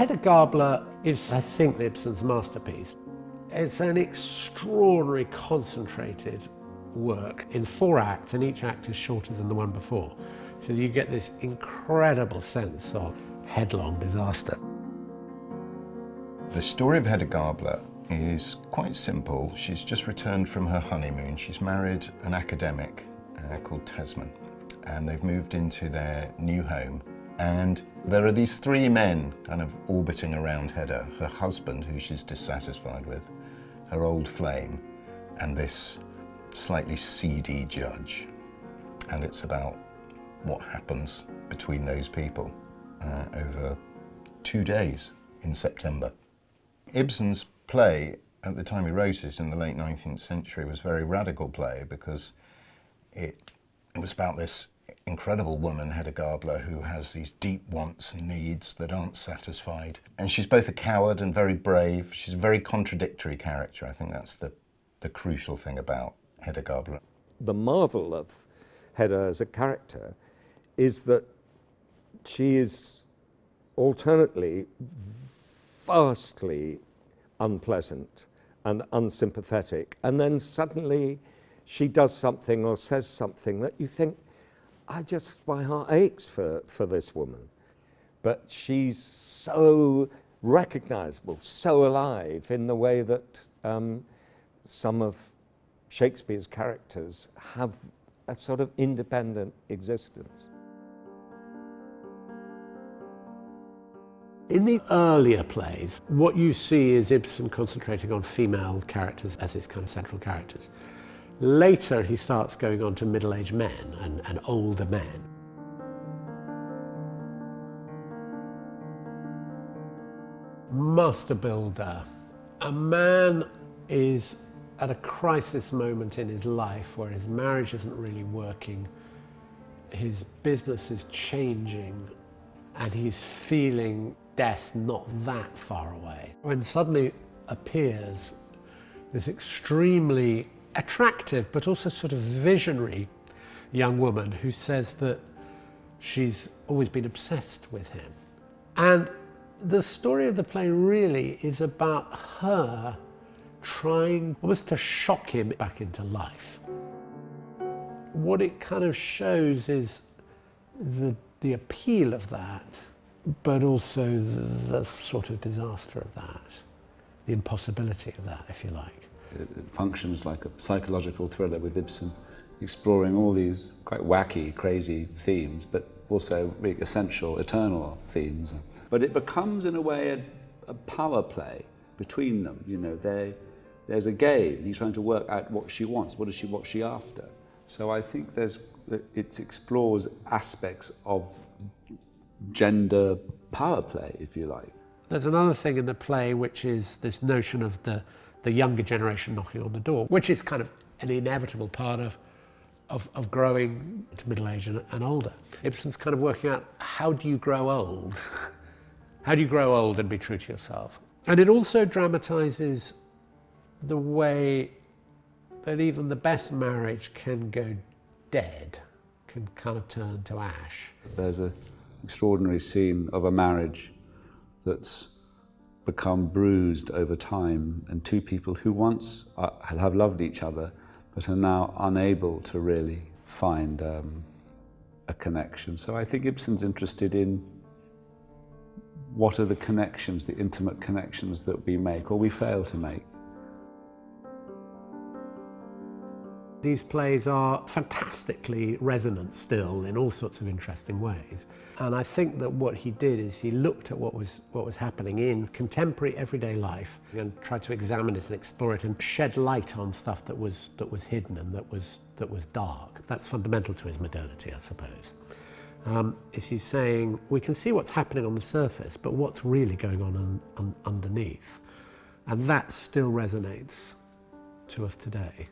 Hedda Gabler is, I think, Ibsen's masterpiece. It's an extraordinary, concentrated work in four acts, and each act is shorter than the one before. So you get this incredible sense of headlong disaster. The story of Hedda Gabler is quite simple. She's just returned from her honeymoon. She's married an academic uh, called Tesman, and they've moved into their new home. And there are these three men kind of orbiting around Hedda her husband, who she's dissatisfied with, her old flame, and this slightly seedy judge. And it's about what happens between those people uh, over two days in September. Ibsen's play, at the time he wrote it in the late 19th century, was a very radical play because it, it was about this incredible woman, Hedda Gabler, who has these deep wants and needs that aren't satisfied. And she's both a coward and very brave. She's a very contradictory character. I think that's the, the crucial thing about Hedda Gabler. The marvel of Hedda as a character is that she is alternately vastly unpleasant and unsympathetic, and then suddenly she does something or says something that you think, I just, my heart aches for, for this woman. But she's so recognizable, so alive in the way that um, some of Shakespeare's characters have a sort of independent existence. In the earlier plays, what you see is Ibsen concentrating on female characters as his kind of central characters. Later, he starts going on to middle-aged men and, and older men. Master builder. A man is at a crisis moment in his life where his marriage isn't really working, his business is changing, and he's feeling death not that far away. When suddenly appears this extremely attractive but also sort of visionary young woman who says that she's always been obsessed with him. And the story of the play really is about her trying almost to shock him back into life. What it kind of shows is the, the appeal of that, but also the, the sort of disaster of that, the impossibility of that, if you like. It functions like a psychological thriller with Ibsen, exploring all these quite wacky, crazy themes, but also really essential, eternal themes. But it becomes, in a way, a, a power play between them. You know, they, there's a game. He's trying to work out what she wants. What is she? What's she after? So I think there's it explores aspects of gender power play, if you like. There's another thing in the play which is this notion of the the younger generation knocking on the door, which is kind of an inevitable part of, of, of growing to middle age and, and older. Ibsen's kind of working out how do you grow old? how do you grow old and be true to yourself? And it also dramatizes the way that even the best marriage can go dead, can kind of turn to ash. There's an extraordinary scene of a marriage that's become bruised over time, and two people who once are, have loved each other but are now unable to really find um, a connection. So I think Ibsen's interested in what are the connections, the intimate connections that we make or we fail to make. These plays are fantastically resonant still in all sorts of interesting ways. And I think that what he did is he looked at what was, what was happening in contemporary everyday life and tried to examine it and explore it and shed light on stuff that was, that was hidden and that was, that was dark. That's fundamental to his modernity, I suppose. Um, is he's saying we can see what's happening on the surface, but what's really going on un, un, underneath? And that still resonates to us today.